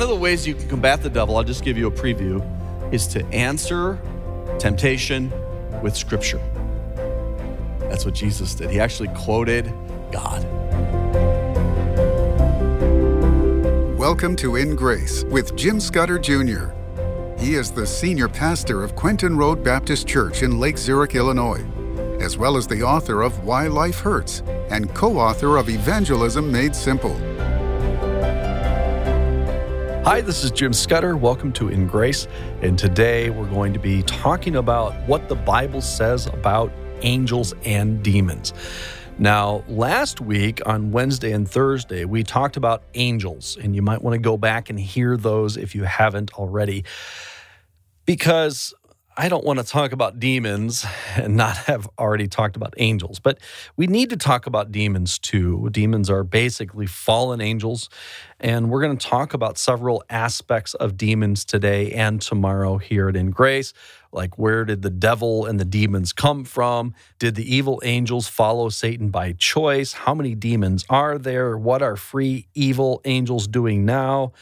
One of the ways you can combat the devil, I'll just give you a preview, is to answer temptation with scripture. That's what Jesus did. He actually quoted God. Welcome to In Grace with Jim Scudder Jr. He is the senior pastor of Quentin Road Baptist Church in Lake Zurich, Illinois, as well as the author of Why Life Hurts and co author of Evangelism Made Simple. Hi, this is Jim Scudder. Welcome to In Grace. And today we're going to be talking about what the Bible says about angels and demons. Now, last week on Wednesday and Thursday, we talked about angels, and you might want to go back and hear those if you haven't already, because I don't want to talk about demons and not have already talked about angels, but we need to talk about demons too. Demons are basically fallen angels, and we're going to talk about several aspects of demons today and tomorrow here at In Grace. Like, where did the devil and the demons come from? Did the evil angels follow Satan by choice? How many demons are there? What are free evil angels doing now?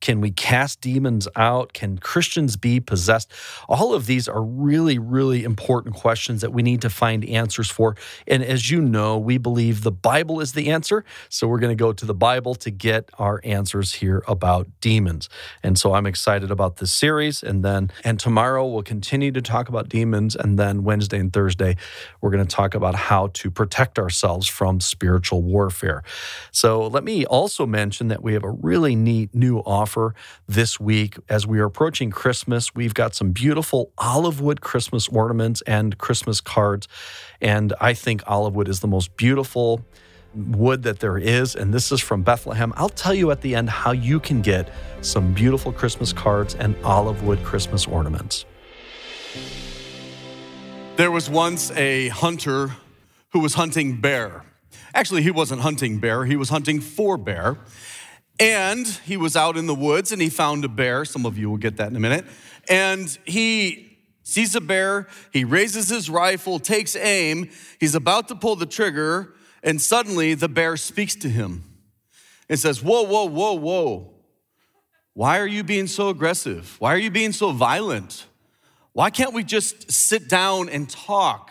Can we cast demons out? Can Christians be possessed? All of these are really, really important questions that we need to find answers for. And as you know, we believe the Bible is the answer. So we're going to go to the Bible to get our answers here about demons. And so I'm excited about this series. And then, and tomorrow we'll continue to talk about demons. And then Wednesday and Thursday, we're going to talk about how to protect ourselves from spiritual warfare. So let me also mention that we have a really neat new offer offer this week as we are approaching Christmas. We've got some beautiful olive wood Christmas ornaments and Christmas cards. And I think olive wood is the most beautiful wood that there is. And this is from Bethlehem. I'll tell you at the end how you can get some beautiful Christmas cards and olive wood Christmas ornaments. There was once a hunter who was hunting bear. Actually, he wasn't hunting bear, he was hunting for bear. And he was out in the woods and he found a bear. Some of you will get that in a minute. And he sees a bear, he raises his rifle, takes aim, he's about to pull the trigger, and suddenly the bear speaks to him and says, Whoa, whoa, whoa, whoa. Why are you being so aggressive? Why are you being so violent? Why can't we just sit down and talk?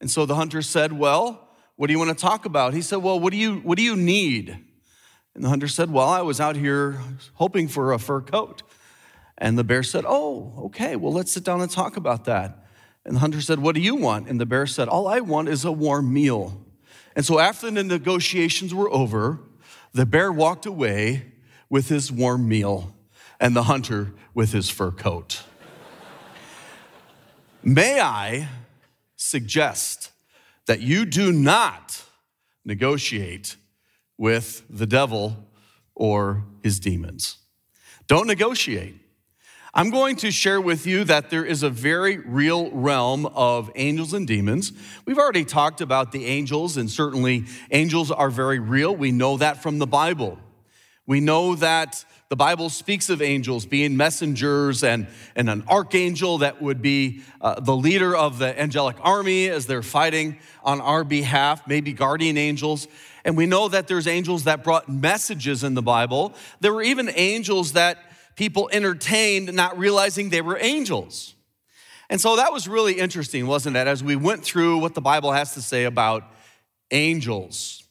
And so the hunter said, Well, what do you want to talk about? He said, Well, what do you, what do you need? And the hunter said, Well, I was out here hoping for a fur coat. And the bear said, Oh, okay, well, let's sit down and talk about that. And the hunter said, What do you want? And the bear said, All I want is a warm meal. And so after the negotiations were over, the bear walked away with his warm meal and the hunter with his fur coat. May I suggest that you do not negotiate with the devil or his demons. Don't negotiate. I'm going to share with you that there is a very real realm of angels and demons. We've already talked about the angels, and certainly angels are very real. We know that from the Bible. We know that the Bible speaks of angels being messengers and, and an archangel that would be uh, the leader of the angelic army as they're fighting on our behalf, maybe guardian angels. And we know that there's angels that brought messages in the Bible. There were even angels that people entertained, not realizing they were angels. And so that was really interesting, wasn't it? As we went through what the Bible has to say about angels.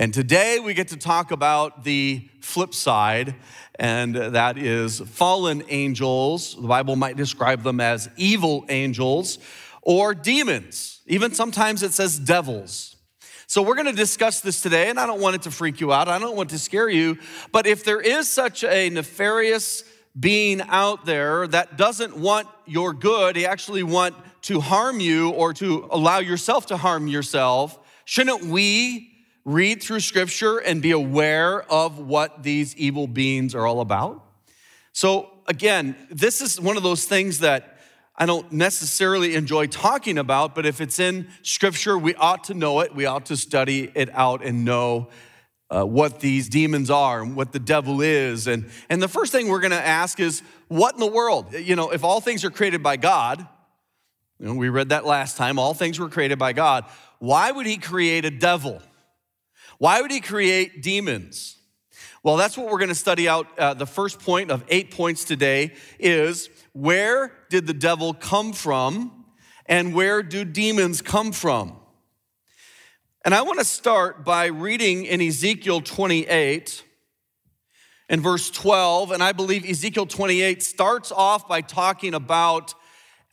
And today we get to talk about the flip side, and that is fallen angels. The Bible might describe them as evil angels or demons. Even sometimes it says devils. So, we're going to discuss this today, and I don't want it to freak you out. I don't want to scare you. But if there is such a nefarious being out there that doesn't want your good, he actually want to harm you or to allow yourself to harm yourself, shouldn't we read through scripture and be aware of what these evil beings are all about? So, again, this is one of those things that I don't necessarily enjoy talking about, but if it's in scripture, we ought to know it. We ought to study it out and know uh, what these demons are and what the devil is. And, and the first thing we're going to ask is, what in the world? You know, if all things are created by God, you know, we read that last time, all things were created by God. Why would he create a devil? Why would he create demons? Well, that's what we're going to study out. Uh, the first point of eight points today is where did the devil come from and where do demons come from? And I want to start by reading in Ezekiel 28 and verse 12. And I believe Ezekiel 28 starts off by talking about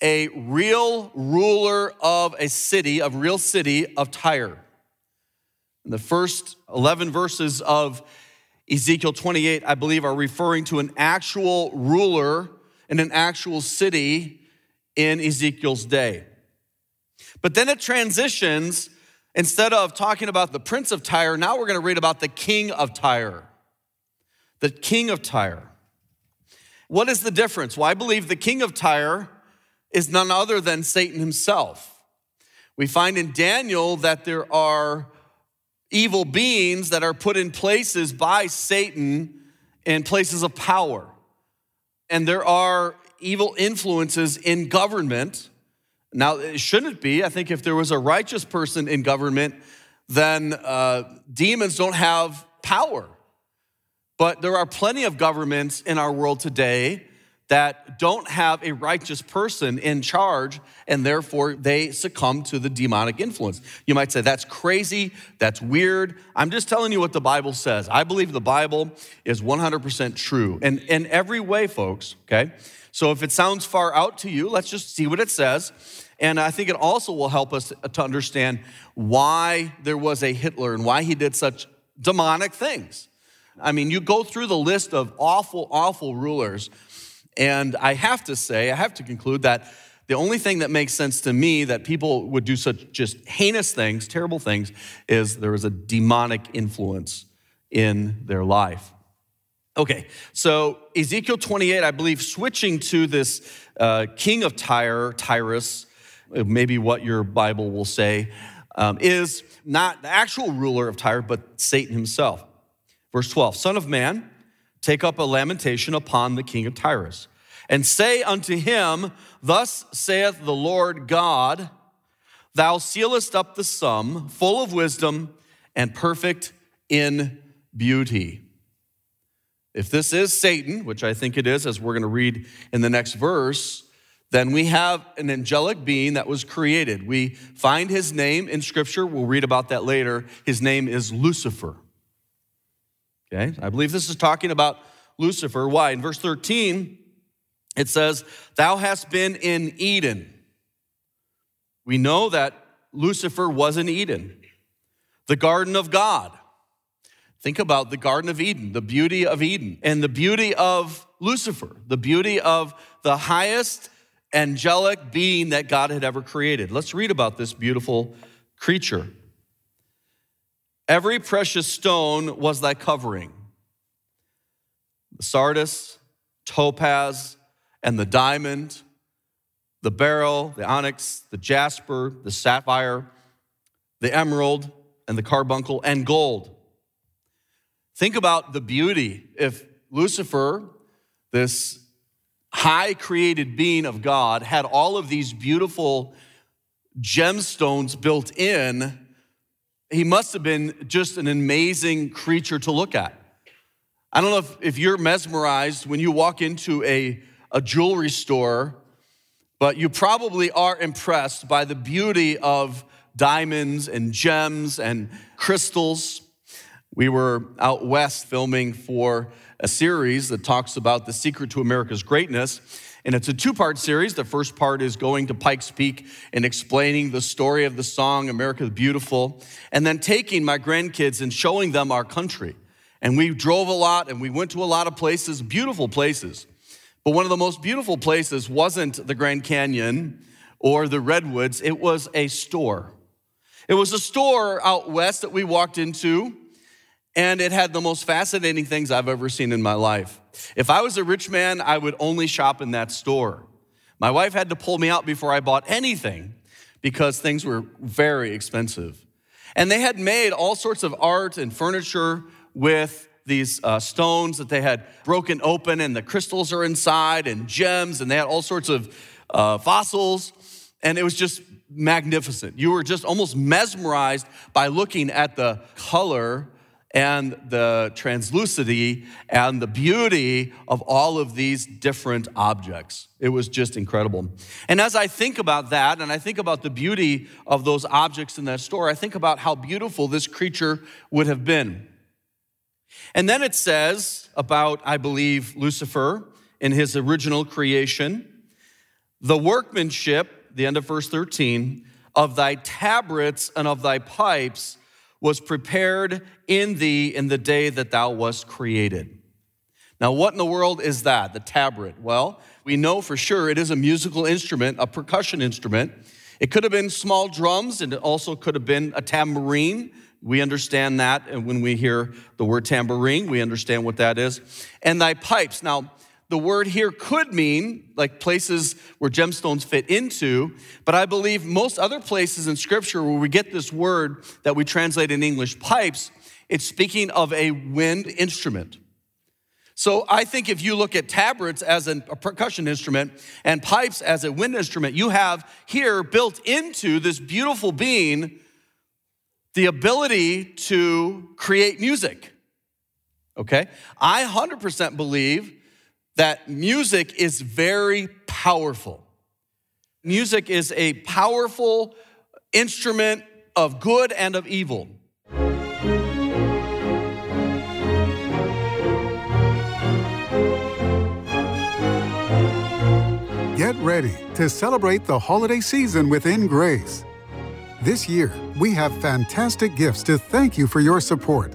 a real ruler of a city, of real city of Tyre. The first 11 verses of Ezekiel 28, I believe, are referring to an actual ruler in an actual city in Ezekiel's day. But then it transitions, instead of talking about the prince of Tyre, now we're going to read about the king of Tyre. The king of Tyre. What is the difference? Well, I believe the king of Tyre is none other than Satan himself. We find in Daniel that there are evil beings that are put in places by Satan in places of power. And there are evil influences in government. Now, it shouldn't be. I think if there was a righteous person in government, then uh, demons don't have power. But there are plenty of governments in our world today that don't have a righteous person in charge, and therefore they succumb to the demonic influence. You might say, that's crazy, that's weird. I'm just telling you what the Bible says. I believe the Bible is 100% true. And in every way, folks, okay? So if it sounds far out to you, let's just see what it says. And I think it also will help us to understand why there was a Hitler and why he did such demonic things. I mean, you go through the list of awful, awful rulers and I have to say, I have to conclude that the only thing that makes sense to me that people would do such just heinous things, terrible things, is there is a demonic influence in their life. Okay, so Ezekiel 28, I believe, switching to this uh, king of Tyre, Tyrus, maybe what your Bible will say, um, is not the actual ruler of Tyre, but Satan himself. Verse 12 Son of man, take up a lamentation upon the king of Tyrus, and say unto him, Thus saith the Lord God, Thou sealest up the sum, full of wisdom and perfect in beauty. If this is Satan, which I think it is, as we're going to read in the next verse, then we have an angelic being that was created. We find his name in Scripture. We'll read about that later. His name is Lucifer. Okay, I believe this is talking about Lucifer. Why? In verse 13, it says, Thou hast been in Eden. We know that Lucifer was in Eden, the garden of God. Think about the Garden of Eden, the beauty of Eden, and the beauty of Lucifer, the beauty of the highest angelic being that God had ever created. Let's read about this beautiful creature. Every precious stone was thy covering the sardius, topaz, and the diamond, the beryl, the onyx, the jasper, the sapphire, the emerald, and the carbuncle, and gold. Think about the beauty. If Lucifer, this high created being of God, had all of these beautiful gemstones built in, he must have been just an amazing creature to look at. I don't know if, if you're mesmerized when you walk into a, a jewelry store, but you probably are impressed by the beauty of diamonds and gems and crystals. We were out west filming for a series that talks about the secret to America's greatness. And it's a two part series. The first part is going to Pikes Peak and explaining the story of the song, America the Beautiful, and then taking my grandkids and showing them our country. And we drove a lot and we went to a lot of places, beautiful places. But one of the most beautiful places wasn't the Grand Canyon or the Redwoods, it was a store. It was a store out west that we walked into and it had the most fascinating things I've ever seen in my life. If I was a rich man, I would only shop in that store. My wife had to pull me out before I bought anything because things were very expensive. And they had made all sorts of art and furniture with these uh, stones that they had broken open, and the crystals are inside, and gems, and they had all sorts of uh, fossils. And it was just magnificent. You were just almost mesmerized by looking at the color and the translucidity and the beauty of all of these different objects. It was just incredible. And as I think about that, and I think about the beauty of those objects in that store, I think about how beautiful this creature would have been. And then it says about, I believe, Lucifer in his original creation, the workmanship, the end of verse 13, of thy tabrets and of thy pipes was prepared in thee in the day that thou wast created. Now, what in the world is that, the tabret? Well, we know for sure it is a musical instrument, a percussion instrument. It could have been small drums, and it also could have been a tambourine. We understand that, and when we hear the word tambourine, we understand what that is. And thy pipes. Now, the word here could mean like places where gemstones fit into, but I believe most other places in scripture where we get this word that we translate in English, pipes, it's speaking of a wind instrument. So I think if you look at tabrets as a percussion instrument and pipes as a wind instrument, you have here built into this beautiful being the ability to create music. Okay? I 100% believe that music is very powerful. Music is a powerful instrument of good and of evil. Get ready to celebrate the holiday season with In Grace. This year, we have fantastic gifts to thank you for your support.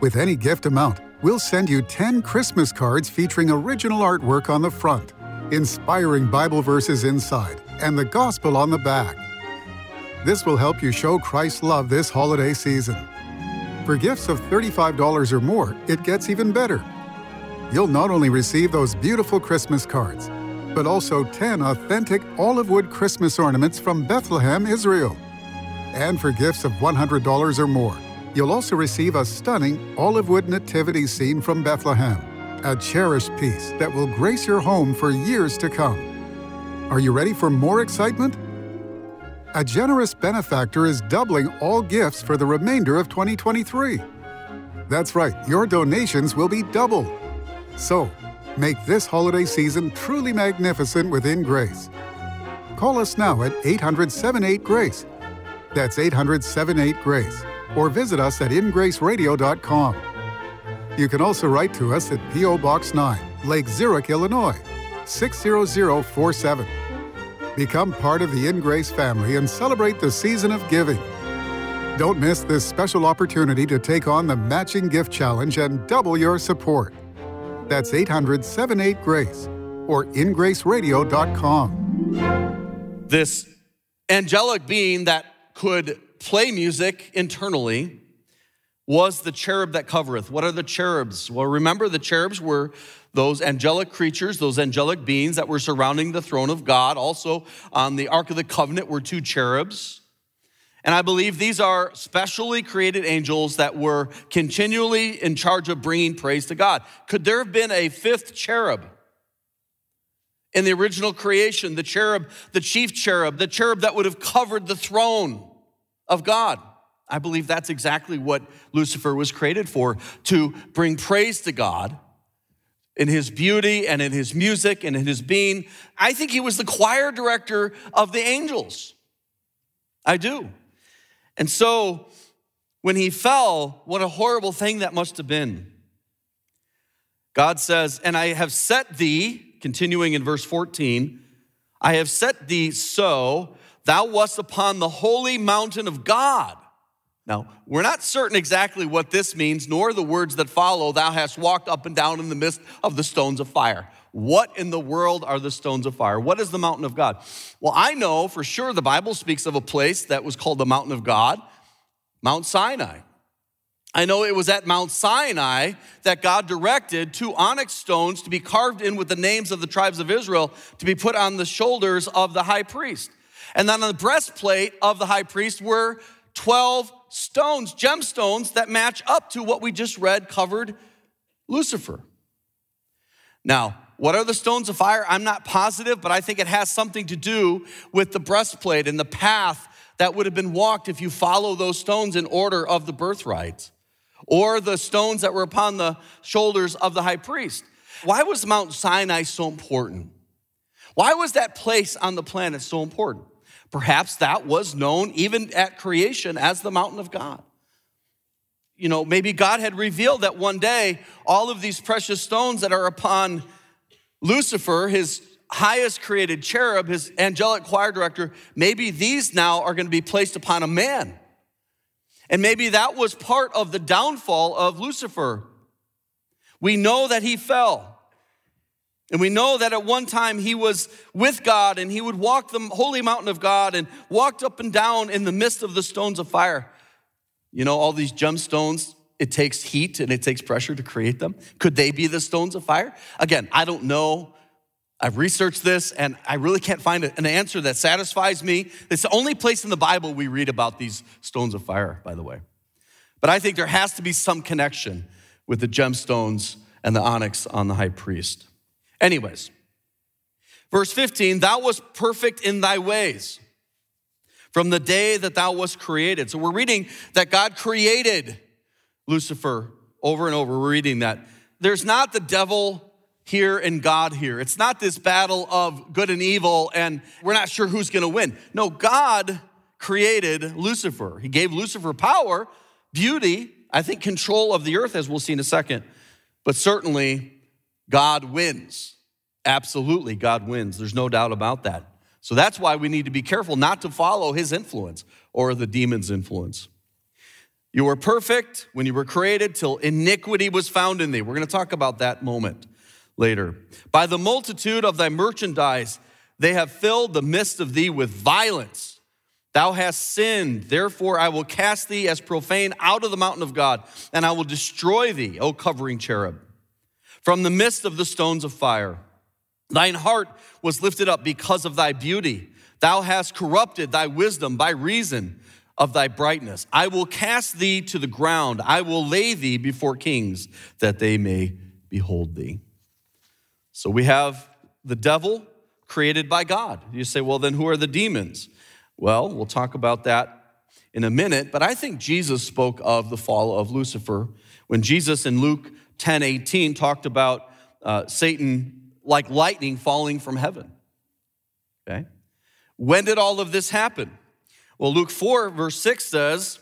With any gift amount, we'll send you 10 Christmas cards featuring original artwork on the front, inspiring Bible verses inside, and the gospel on the back. This will help you show Christ's love this holiday season. For gifts of $35 or more, it gets even better. You'll not only receive those beautiful Christmas cards, but also 10 authentic olive wood Christmas ornaments from Bethlehem, Israel. And for gifts of $100 or more, You'll also receive a stunning olive wood nativity scene from Bethlehem, a cherished piece that will grace your home for years to come. Are you ready for more excitement? A generous benefactor is doubling all gifts for the remainder of 2023. That's right, your donations will be doubled. So, make this holiday season truly magnificent with In Grace. Call us now at 800 78 Grace. That's 800 78 Grace or visit us at ingraceradio.com. You can also write to us at P.O. Box 9, Lake Zurich, Illinois, 60047. Become part of the In Grace family and celebrate the season of giving. Don't miss this special opportunity to take on the Matching Gift Challenge and double your support. That's 800 78 Grace or ingraceradio.com. This angelic being that could play music internally was the cherub that covereth. What are the cherubs? Well, remember the cherubs were those angelic creatures, those angelic beings that were surrounding the throne of God. Also, on the Ark of the Covenant were two cherubs. And I believe these are specially created angels that were continually in charge of bringing praise to God. Could there have been a fifth cherub? In the original creation, the cherub, the chief cherub, the cherub that would have covered the throne of God. I believe that's exactly what Lucifer was created for to bring praise to God in his beauty and in his music and in his being. I think he was the choir director of the angels. I do. And so when he fell, what a horrible thing that must have been. God says, And I have set thee, continuing in verse 14, I have set thee so Thou wast upon the holy mountain of God. Now, we're not certain exactly what this means, nor the words that follow, thou hast walked up and down in the midst of the stones of fire. What in the world are the stones of fire? What is the mountain of God? Well, I know for sure the Bible speaks of a place that was called the mountain of God, Mount Sinai. I know it was at Mount Sinai that God directed two onyx stones to be carved in with the names of the tribes of Israel to be put on the shoulders of the high priest. And then on the breastplate of the high priest were 12 stones, gemstones that match up to what we just read covered Lucifer. Now, what are the stones of fire? I'm not positive, but I think it has something to do with the breastplate and the path that would have been walked if you follow those stones in order of the birthright. or the stones that were upon the shoulders of the high priest. Why was Mount Sinai so important? Why was that place on the planet so important? Perhaps that was known even at creation as the mountain of God. You know, maybe God had revealed that one day all of these precious stones that are upon Lucifer, his highest created cherub, his angelic choir director, maybe these now are going to be placed upon a man. And maybe that was part of the downfall of Lucifer. We know that he fell. And we know that at one time he was with God and he would walk the holy mountain of God and walked up and down in the midst of the stones of fire. You know, all these gemstones, it takes heat and it takes pressure to create them. Could they be the stones of fire? Again, I don't know. I've researched this and I really can't find an answer that satisfies me. It's the only place in the Bible we read about these stones of fire, by the way. But I think there has to be some connection with the gemstones and the onyx on the high priest. Anyways, verse 15, thou wast perfect in thy ways from the day that thou wast created. So we're reading that God created Lucifer over and over. We're reading that. There's not the devil here and God here. It's not this battle of good and evil and we're not sure who's going to win. No, God created Lucifer. He gave Lucifer power, beauty, I think control of the earth, as we'll see in a second. But certainly, God wins. Absolutely, God wins. There's no doubt about that. So that's why we need to be careful not to follow his influence or the demon's influence. You were perfect when you were created till iniquity was found in thee. We're going to talk about that moment later. By the multitude of thy merchandise, they have filled the midst of thee with violence. Thou hast sinned, therefore I will cast thee as profane out of the mountain of God, and I will destroy thee, O covering cherub, from the midst of the stones of fire. Thine heart was lifted up because of thy beauty. Thou hast corrupted thy wisdom by reason of thy brightness. I will cast thee to the ground. I will lay thee before kings that they may behold thee. So we have the devil created by God. You say, well, then who are the demons? Well, we'll talk about that in a minute, but I think Jesus spoke of the fall of Lucifer when Jesus in Luke 10 18 talked about uh, Satan like lightning falling from heaven. Okay? When did all of this happen? Well, Luke 4, verse 6 says,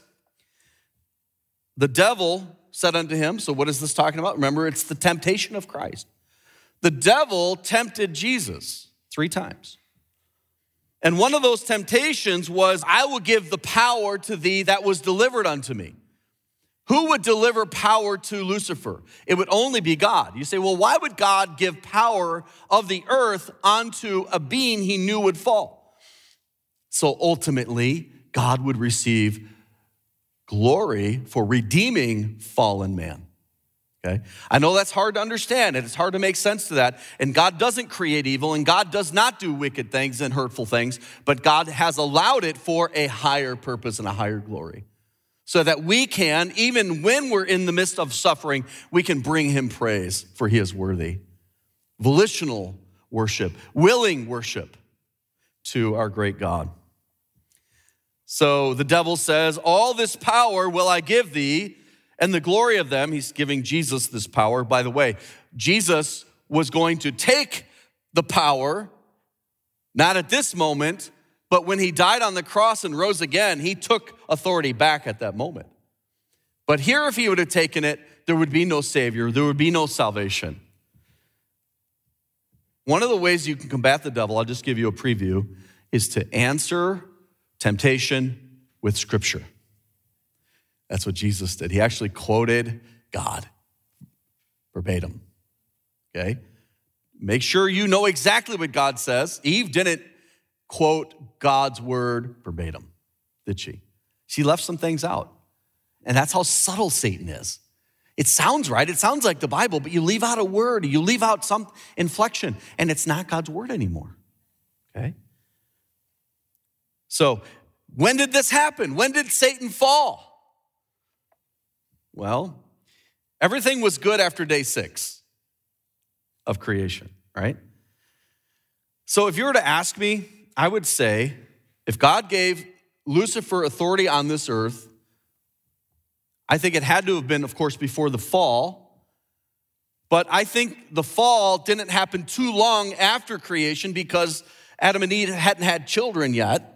The devil said unto him, so what is this talking about? Remember, it's the temptation of Christ. The devil tempted Jesus three times. And one of those temptations was, I will give the power to thee that was delivered unto me. Who would deliver power to Lucifer? It would only be God. You say, well, why would God give power of the earth onto a being he knew would fall? So ultimately, God would receive glory for redeeming fallen man. Okay? I know that's hard to understand and it's hard to make sense to that. And God doesn't create evil and God does not do wicked things and hurtful things, but God has allowed it for a higher purpose and a higher glory. So that we can, even when we're in the midst of suffering, we can bring him praise for he is worthy. Volitional worship, willing worship to our great God. So the devil says, All this power will I give thee and the glory of them, he's giving Jesus this power. By the way, Jesus was going to take the power, not at this moment, but when he died on the cross and rose again, he took authority back at that moment. But here, if he would have taken it, there would be no Savior, there would be no salvation. One of the ways you can combat the devil, I'll just give you a preview, is to answer temptation with Scripture. That's what Jesus did. He actually quoted God verbatim. Okay? Make sure you know exactly what God says. Eve didn't quote God's word verbatim, did she? She left some things out. And that's how subtle Satan is. It sounds right, it sounds like the Bible, but you leave out a word, you leave out some inflection, and it's not God's word anymore. Okay? So, when did this happen? When did Satan fall? Well, everything was good after day six of creation, right? So if you were to ask me, I would say if God gave Lucifer authority on this earth, I think it had to have been, of course, before the fall. But I think the fall didn't happen too long after creation because Adam and Eve hadn't had children yet.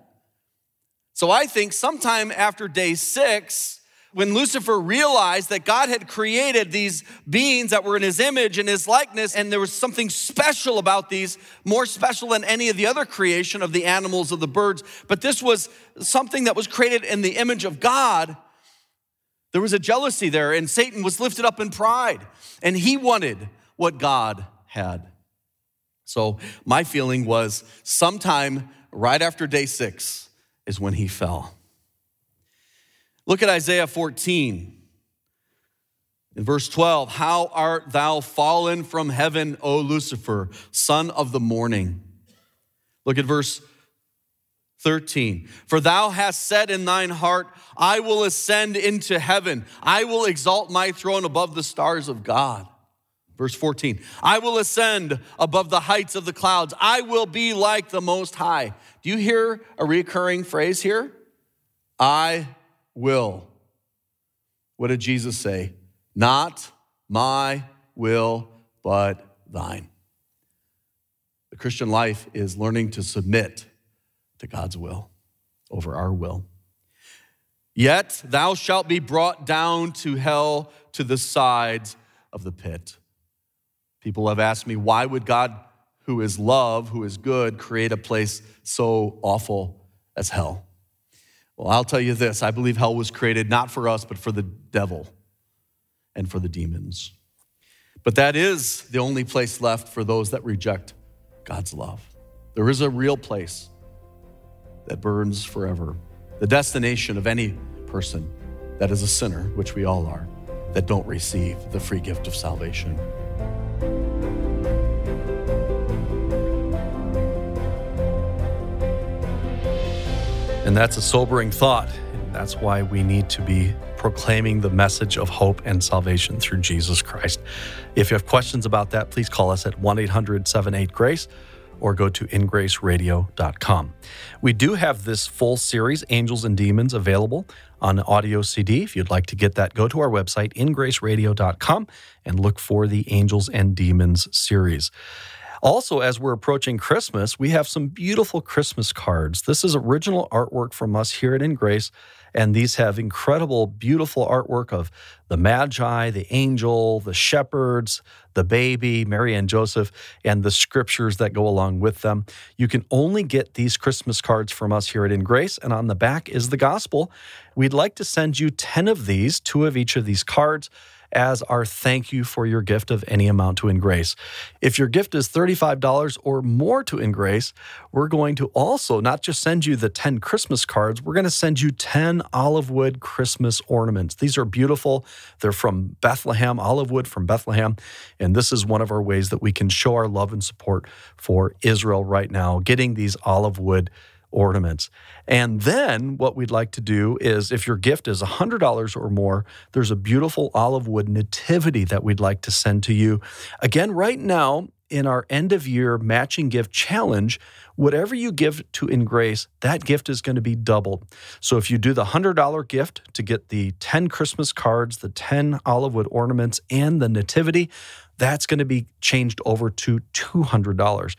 So I think sometime after day six, when Lucifer realized that God had created these beings that were in his image and his likeness, and there was something special about these, more special than any of the other creation of the animals, of the birds, but this was something that was created in the image of God. There was a jealousy there, and Satan was lifted up in pride, and he wanted what God had. So, my feeling was sometime right after day six is when he fell. Look at Isaiah 14. In verse 12, how art thou fallen from heaven, O Lucifer, son of the morning? Look at verse 13. For thou hast said in thine heart, I will ascend into heaven, I will exalt my throne above the stars of God. Verse 14, I will ascend above the heights of the clouds, I will be like the Most High. Do you hear a recurring phrase here? I will. What did Jesus say? Not my will, but thine. The Christian life is learning to submit to God's will over our will. Yet thou shalt be brought down to hell to the sides of the pit. People have asked me, why would God, who is love, who is good, create a place so awful as hell? Well, I'll tell you this I believe hell was created not for us, but for the devil and for the demons. But that is the only place left for those that reject God's love. There is a real place that burns forever, the destination of any person that is a sinner, which we all are, that don't receive the free gift of salvation. And that's a sobering thought. That's why we need to be proclaiming the message of hope and salvation through Jesus Christ. If you have questions about that, please call us at 1 800 78 Grace or go to ingraceradio.com. We do have this full series, Angels and Demons, available on audio CD. If you'd like to get that, go to our website, ingraceradio.com, and look for the Angels and Demons series. Also, as we're approaching Christmas, we have some beautiful Christmas cards. This is original artwork from us here at In Grace, and these have incredible, beautiful artwork of the Magi, the angel, the shepherds, the baby, Mary and Joseph, and the scriptures that go along with them. You can only get these Christmas cards from us here at In Grace, and on the back is the gospel. We'd like to send you 10 of these, two of each of these cards as our thank you for your gift of any amount to In Grace. If your gift is $35 or more to In Grace, we're going to also not just send you the 10 Christmas cards, we're going to send you 10 olive wood Christmas ornaments. These are beautiful. They're from Bethlehem, olive wood from Bethlehem. And this is one of our ways that we can show our love and support for Israel right now, getting these olive wood ornaments. And then what we'd like to do is if your gift is $100 or more, there's a beautiful olive wood nativity that we'd like to send to you. Again, right now, in our end of year matching gift challenge, whatever you give to In Grace, that gift is going to be doubled. So if you do the $100 gift to get the 10 Christmas cards, the 10 olive wood ornaments, and the nativity, that's going to be changed over to $200.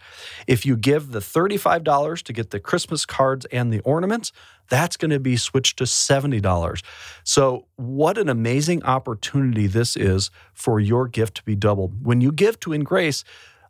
If you give the $35 to get the Christmas cards and the ornaments, that's going to be switched to $70. So, what an amazing opportunity this is for your gift to be doubled. When you give to In Grace,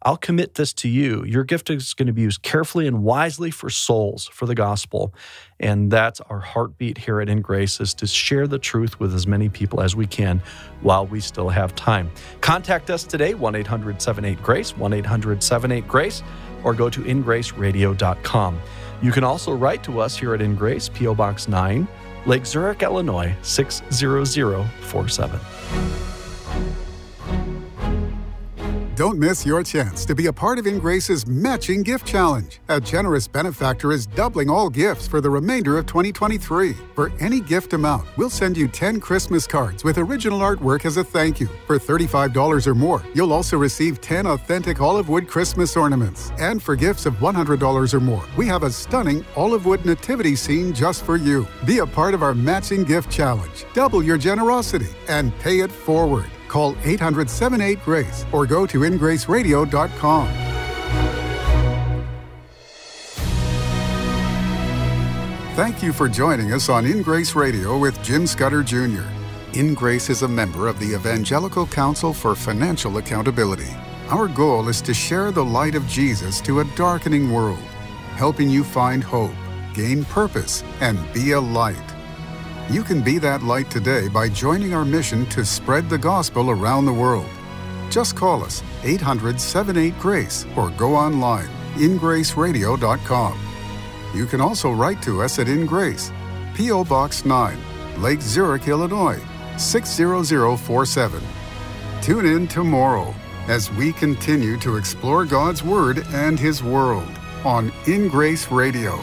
I'll commit this to you. Your gift is going to be used carefully and wisely for souls, for the gospel. And that's our heartbeat here at In Grace is to share the truth with as many people as we can while we still have time. Contact us today, 1 800 78 Grace, 1 800 78 Grace, or go to ingraceradio.com. You can also write to us here at In Grace, P.O. Box 9, Lake Zurich, Illinois, 60047. Don't miss your chance to be a part of In Grace's Matching Gift Challenge. A generous benefactor is doubling all gifts for the remainder of 2023. For any gift amount, we'll send you 10 Christmas cards with original artwork as a thank you. For $35 or more, you'll also receive 10 authentic olive wood Christmas ornaments. And for gifts of $100 or more, we have a stunning olive wood nativity scene just for you. Be a part of our Matching Gift Challenge. Double your generosity and pay it forward. Call 800 78 Grace or go to ingraceradio.com. Thank you for joining us on In Grace Radio with Jim Scudder Jr. In Grace is a member of the Evangelical Council for Financial Accountability. Our goal is to share the light of Jesus to a darkening world, helping you find hope, gain purpose, and be a light. You can be that light today by joining our mission to spread the gospel around the world. Just call us 800 78 Grace or go online ingraceradio.com. You can also write to us at In Grace, P.O. Box 9, Lake Zurich, Illinois 60047. Tune in tomorrow as we continue to explore God's Word and His world on In Grace Radio.